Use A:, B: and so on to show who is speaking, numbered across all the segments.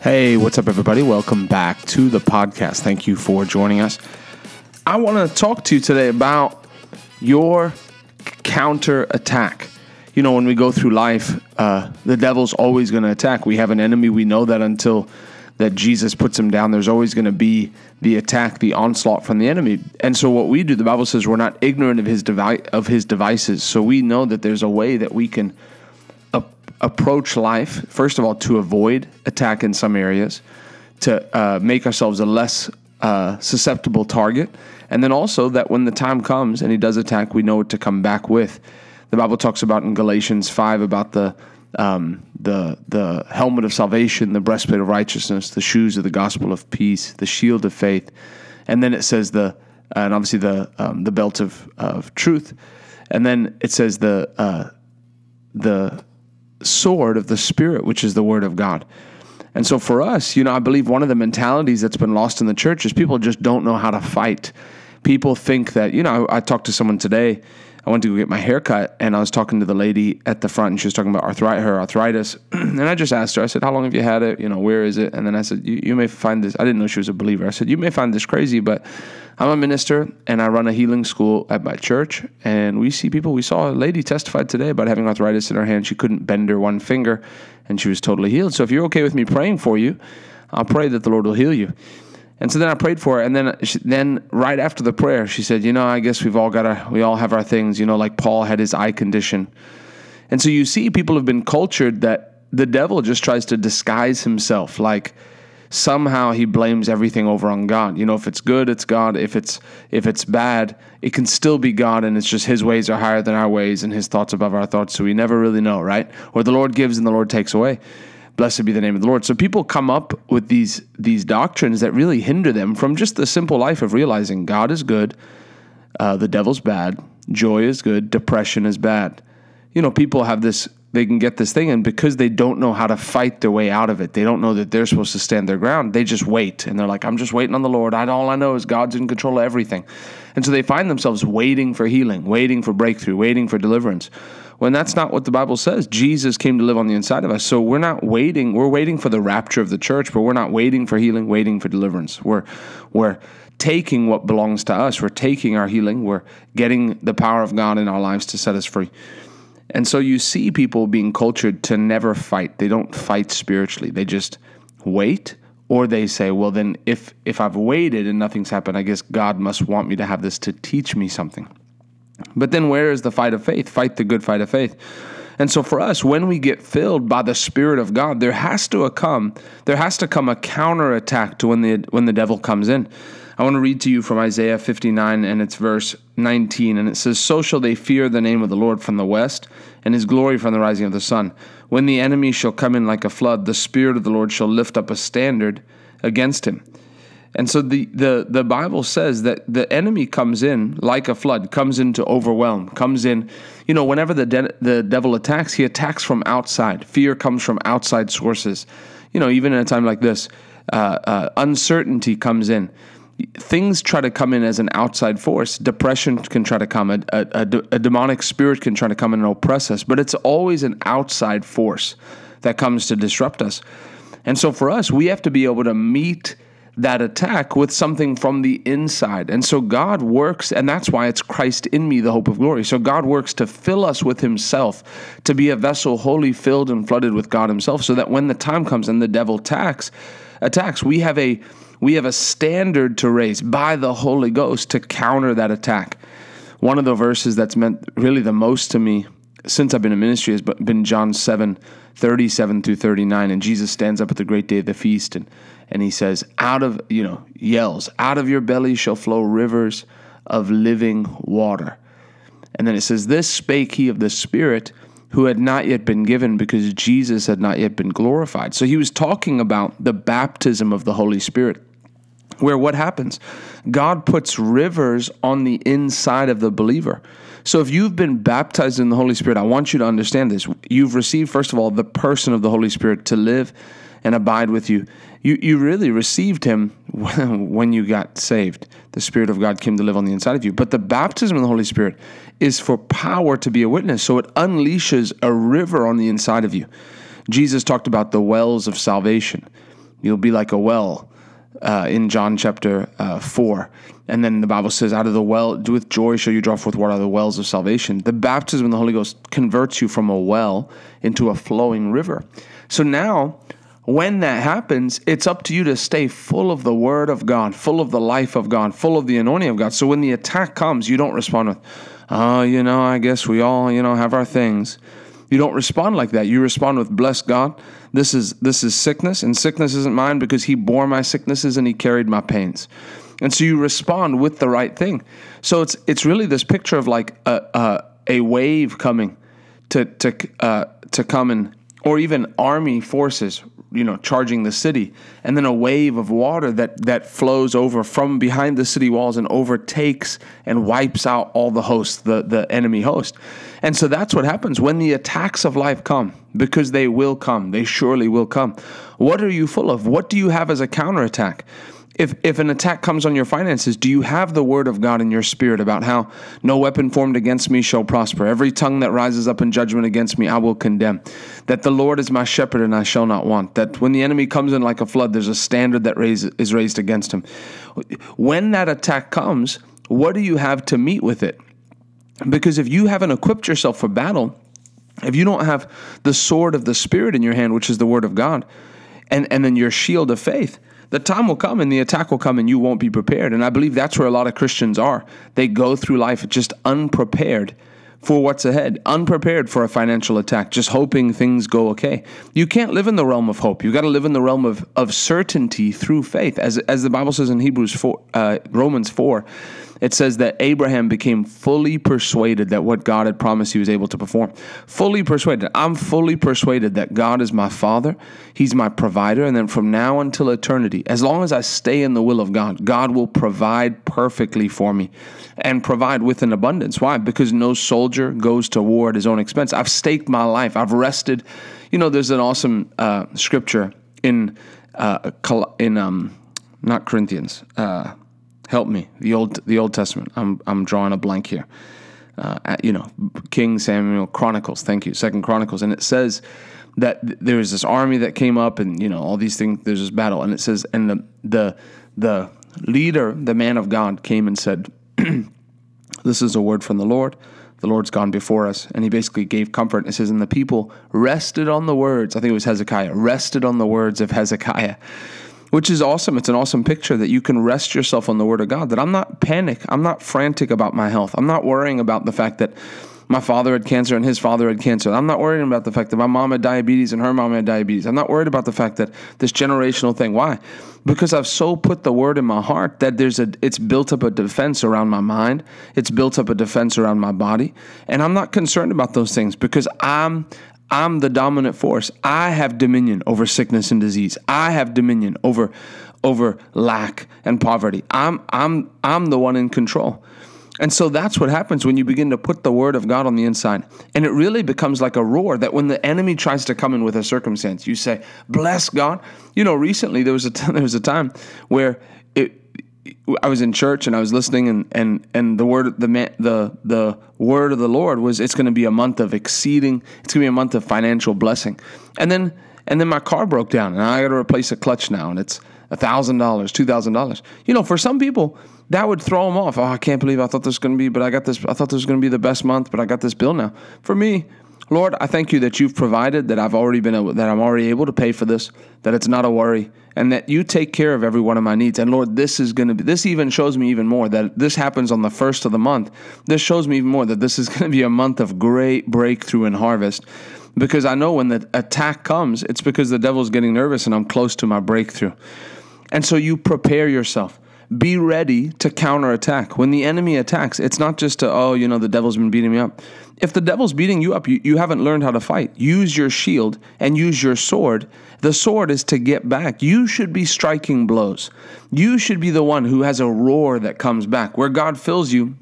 A: Hey, what's up, everybody? Welcome back to the podcast. Thank you for joining us. I want to talk to you today about your counter attack. You know, when we go through life, uh, the devil's always going to attack. We have an enemy. We know that until that Jesus puts him down, there's always going to be the attack, the onslaught from the enemy. And so, what we do, the Bible says, we're not ignorant of his devi- of his devices. So we know that there's a way that we can approach life, first of all, to avoid attack in some areas, to uh, make ourselves a less uh, susceptible target, and then also that when the time comes and he does attack, we know what to come back with. The Bible talks about in Galatians five about the um, the the helmet of salvation, the breastplate of righteousness, the shoes of the gospel of peace, the shield of faith, and then it says the and obviously the um, the belt of of truth, and then it says the uh, the sword of the Spirit, which is the Word of God. And so for us, you know, I believe one of the mentalities that's been lost in the church is people just don't know how to fight. People think that, you know, I, I talked to someone today. I went to go get my hair cut, and I was talking to the lady at the front, and she was talking about arthritis, her arthritis. and I just asked her, I said, How long have you had it? You know, where is it? And then I said, you, you may find this, I didn't know she was a believer. I said, You may find this crazy, but I'm a minister and I run a healing school at my church. And we see people. We saw a lady testified today about having arthritis in her hand. She couldn't bend her one finger and she was totally healed. So if you're okay with me praying for you, I'll pray that the Lord will heal you. And so then I prayed for her, and then she, then right after the prayer, she said, "You know, I guess we've all got our, we all have our things. You know, like Paul had his eye condition." And so you see, people have been cultured that the devil just tries to disguise himself, like somehow he blames everything over on God. You know, if it's good, it's God. If it's if it's bad, it can still be God, and it's just His ways are higher than our ways, and His thoughts above our thoughts. So we never really know, right? Or the Lord gives and the Lord takes away. Blessed be the name of the Lord. So people come up with these these doctrines that really hinder them from just the simple life of realizing God is good, uh, the devil's bad, joy is good, depression is bad. You know, people have this they can get this thing and because they don't know how to fight their way out of it. They don't know that they're supposed to stand their ground. They just wait and they're like i'm just waiting on the lord. I, all i know is god's in control of everything. And so they find themselves waiting for healing waiting for breakthrough waiting for deliverance when that's not what the bible says. Jesus came to live on the inside of us. So we're not waiting we're waiting for the rapture of the church but we're not waiting for healing waiting for deliverance. We're we're taking what belongs to us. We're taking our healing. We're getting the power of god in our lives to set us free and so you see people being cultured to never fight. They don't fight spiritually. They just wait or they say, well then if if I've waited and nothing's happened, I guess God must want me to have this to teach me something. But then where is the fight of faith? Fight the good fight of faith. And so for us, when we get filled by the Spirit of God, there has to come there has to come a counterattack to when the when the devil comes in. I want to read to you from Isaiah 59 and it's verse 19. And it says, So shall they fear the name of the Lord from the west, and his glory from the rising of the sun. When the enemy shall come in like a flood, the Spirit of the Lord shall lift up a standard against him. And so the, the, the Bible says that the enemy comes in like a flood, comes in to overwhelm, comes in, you know, whenever the, de- the devil attacks, he attacks from outside. Fear comes from outside sources. You know, even in a time like this, uh, uh, uncertainty comes in things try to come in as an outside force. Depression can try to come, a, a, a, a, demonic spirit can try to come in and oppress us, but it's always an outside force that comes to disrupt us. And so for us, we have to be able to meet that attack with something from the inside. And so God works, and that's why it's Christ in me, the hope of glory. So God works to fill us with Himself, to be a vessel wholly filled and flooded with God Himself, so that when the time comes and the devil attacks, attacks, we have a we have a standard to raise by the Holy Ghost to counter that attack. One of the verses that's meant really the most to me since I've been in ministry has been John 7 37 through 39. And Jesus stands up at the great day of the feast and, and he says, Out of, you know, yells, out of your belly shall flow rivers of living water. And then it says, This spake he of the Spirit who had not yet been given because Jesus had not yet been glorified. So he was talking about the baptism of the Holy Spirit where what happens? God puts rivers on the inside of the believer. So if you've been baptized in the Holy Spirit, I want you to understand this. You've received, first of all, the person of the Holy Spirit to live and abide with you. You, you really received him when you got saved. The Spirit of God came to live on the inside of you. But the baptism of the Holy Spirit is for power to be a witness. So it unleashes a river on the inside of you. Jesus talked about the wells of salvation You'll be like a well uh, in John chapter uh, 4. And then the Bible says, out of the well, with joy shall you draw forth water out of the wells of salvation. The baptism in the Holy Ghost converts you from a well into a flowing river. So now, when that happens, it's up to you to stay full of the Word of God, full of the life of God, full of the anointing of God. So when the attack comes, you don't respond with, oh, you know, I guess we all, you know, have our things. You don't respond like that. You respond with, bless God. This is this is sickness, and sickness isn't mine because He bore my sicknesses and He carried my pains. And so you respond with the right thing. So it's it's really this picture of like a a, a wave coming to to uh, to come and or even army forces you know charging the city. And then a wave of water that that flows over from behind the city walls and overtakes and wipes out all the hosts the the enemy host. And so that's what happens when the attacks of life come because they will come. They surely will come. What are you full of? What do you have as a counterattack if if an attack comes on your finances, do you have the word of God in your spirit about how no weapon formed against me shall prosper? Every tongue that rises up in judgment against me, I will condemn. That the Lord is my shepherd and I shall not want. That when the enemy comes in like a flood, there's a standard that raise, is raised against him. When that attack comes, what do you have to meet with it? Because if you haven't equipped yourself for battle, if you don't have the sword of the Spirit in your hand, which is the word of God, and, and then your shield of faith, the time will come and the attack will come and you won't be prepared. And I believe that's where a lot of Christians are. They go through life just unprepared for what's ahead, unprepared for a financial attack, just hoping things go okay. You can't live in the realm of hope. You've got to live in the realm of, of certainty through faith. As, as the Bible says in Hebrews 4, uh, Romans 4, it says that Abraham became fully persuaded that what God had promised he was able to perform. Fully persuaded. I'm fully persuaded that God is my father, he's my provider, and then from now until eternity, as long as I stay in the will of God, God will provide perfectly for me and provide with an abundance. Why? Because no soldier goes to war at his own expense. I've staked my life. I've rested. You know, there's an awesome uh, scripture in uh, in um, not Corinthians. Uh, help me. The old the Old Testament. I'm I'm drawing a blank here. Uh, you know, King Samuel Chronicles. Thank you, Second Chronicles, and it says that th- there was this army that came up, and you know all these things. There's this battle, and it says, and the the the leader, the man of God, came and said, "This is a word from the Lord." The Lord's gone before us. And he basically gave comfort. It says, And the people rested on the words. I think it was Hezekiah, rested on the words of Hezekiah which is awesome. It's an awesome picture that you can rest yourself on the word of God. That I'm not panic. I'm not frantic about my health. I'm not worrying about the fact that my father had cancer and his father had cancer. I'm not worrying about the fact that my mom had diabetes and her mom had diabetes. I'm not worried about the fact that this generational thing. Why? Because I've so put the word in my heart that there's a it's built up a defense around my mind. It's built up a defense around my body. And I'm not concerned about those things because I'm I'm the dominant force. I have dominion over sickness and disease. I have dominion over over lack and poverty. I'm I'm I'm the one in control. And so that's what happens when you begin to put the word of God on the inside. And it really becomes like a roar that when the enemy tries to come in with a circumstance, you say, "Bless God." You know, recently there was a t- there was a time where it I was in church and I was listening and and and the word the man, the the word of the Lord was it's going to be a month of exceeding it's going to be a month of financial blessing. And then and then my car broke down and I got to replace a clutch now and it's $1000, $2000. You know, for some people that would throw them off. Oh, I can't believe I thought this was going to be but I got this I thought this was going to be the best month, but I got this bill now. For me, Lord, I thank you that you've provided, that I've already been able, that I'm already able to pay for this, that it's not a worry, and that you take care of every one of my needs. And Lord, this is going to be, this even shows me even more that this happens on the first of the month. This shows me even more that this is going to be a month of great breakthrough and harvest. Because I know when the attack comes, it's because the devil's getting nervous and I'm close to my breakthrough. And so you prepare yourself be ready to counterattack. When the enemy attacks, it's not just to, oh, you know, the devil's been beating me up. If the devil's beating you up, you, you haven't learned how to fight. Use your shield and use your sword. The sword is to get back. You should be striking blows. You should be the one who has a roar that comes back. Where God fills you,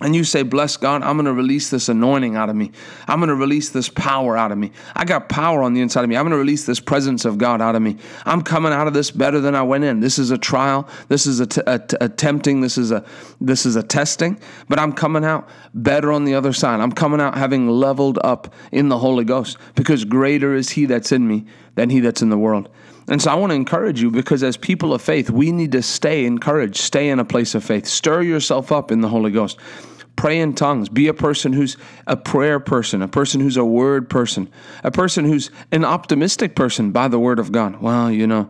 A: and you say, Bless God, I'm going to release this anointing out of me. I'm going to release this power out of me. I got power on the inside of me. I'm going to release this presence of God out of me. I'm coming out of this better than I went in. This is a trial. This is a, t- a, t- a tempting. This is a this is a testing. But I'm coming out better on the other side. I'm coming out having leveled up in the Holy Ghost because greater is He that's in me than He that's in the world. And so I want to encourage you because as people of faith, we need to stay encouraged, stay in a place of faith, stir yourself up in the Holy Ghost. Pray in tongues. Be a person who's a prayer person, a person who's a word person, a person who's an optimistic person by the word of God. Well, you know,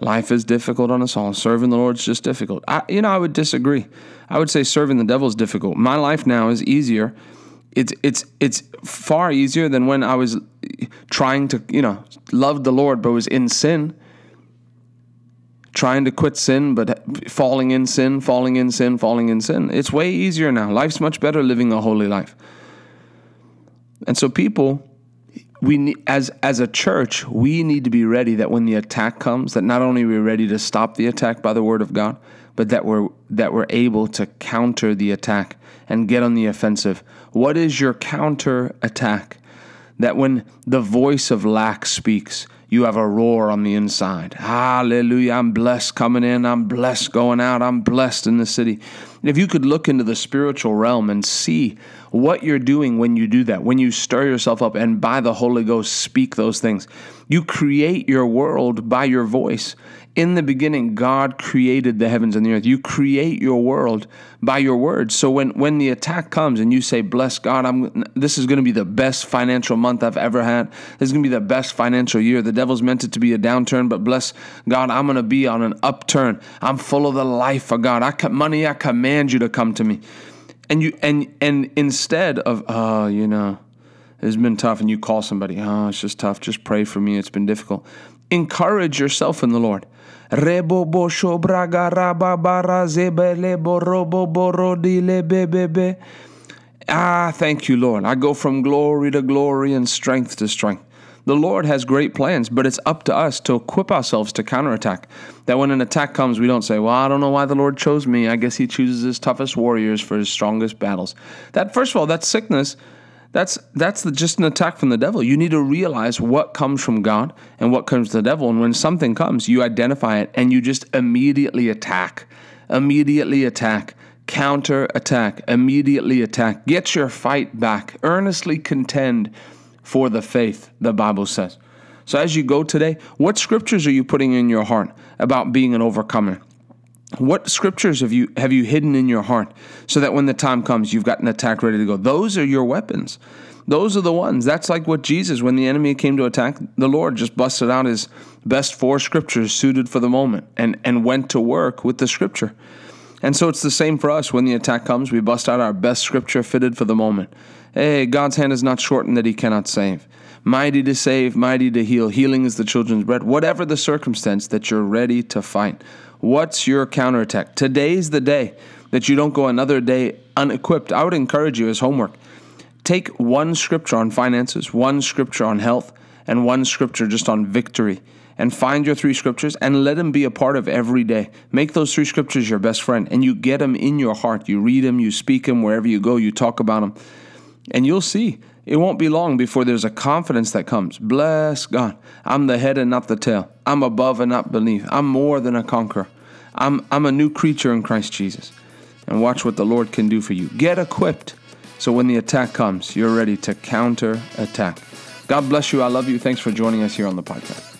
A: life is difficult on us all. Serving the Lord's just difficult. I, you know, I would disagree. I would say serving the devil is difficult. My life now is easier. It's it's it's far easier than when I was trying to, you know, love the Lord but was in sin trying to quit sin, but falling in sin, falling in sin, falling in sin. It's way easier now. Life's much better living a holy life. And so, people, we need, as as a church, we need to be ready that when the attack comes, that not only we're ready to stop the attack by the word of God, but that we're that we're able to counter the attack and get on the offensive. What is your counter attack? That when the voice of lack speaks, you have a roar on the inside. Hallelujah. I'm blessed coming in. I'm blessed going out. I'm blessed in the city. If you could look into the spiritual realm and see what you're doing when you do that, when you stir yourself up and by the Holy Ghost speak those things, you create your world by your voice. In the beginning, God created the heavens and the earth. You create your world by your words. So when, when the attack comes and you say, Bless God, I'm this is going to be the best financial month I've ever had. This is going to be the best financial year. The devil's meant it to be a downturn, but bless God, I'm going to be on an upturn. I'm full of the life of God. I money, I command you to come to me. And you and and instead of oh, you know, it's been tough, and you call somebody, oh, it's just tough. Just pray for me. It's been difficult. Encourage yourself in the Lord. Rebo bosho braga raba bara zebele borobo borodile bebebe. Ah, thank you, Lord. I go from glory to glory and strength to strength. The Lord has great plans, but it's up to us to equip ourselves to counterattack. That when an attack comes, we don't say, Well, I don't know why the Lord chose me. I guess He chooses His toughest warriors for His strongest battles. That, first of all, that sickness that's that's the, just an attack from the devil. You need to realize what comes from God and what comes from the devil. And when something comes, you identify it and you just immediately attack. Immediately attack. Counter attack. Immediately attack. Get your fight back. Earnestly contend for the faith, the Bible says. So as you go today, what scriptures are you putting in your heart about being an overcomer? What scriptures have you have you hidden in your heart so that when the time comes you've got an attack ready to go? Those are your weapons. Those are the ones. That's like what Jesus, when the enemy came to attack the Lord, just busted out his best four scriptures suited for the moment and, and went to work with the scripture. And so it's the same for us. When the attack comes, we bust out our best scripture fitted for the moment. Hey, God's hand is not shortened that he cannot save. Mighty to save, mighty to heal. Healing is the children's bread. Whatever the circumstance that you're ready to fight. What's your counterattack? Today's the day that you don't go another day unequipped. I would encourage you as homework. Take one scripture on finances, one scripture on health, and one scripture just on victory. And find your three scriptures and let them be a part of every day. Make those three scriptures your best friend and you get them in your heart. You read them, you speak them wherever you go, you talk about them. And you'll see it won't be long before there's a confidence that comes. Bless God. I'm the head and not the tail. I'm above and not beneath. I'm more than a conqueror. I'm, I'm a new creature in Christ Jesus. And watch what the Lord can do for you. Get equipped so when the attack comes, you're ready to counter attack. God bless you. I love you. Thanks for joining us here on the podcast.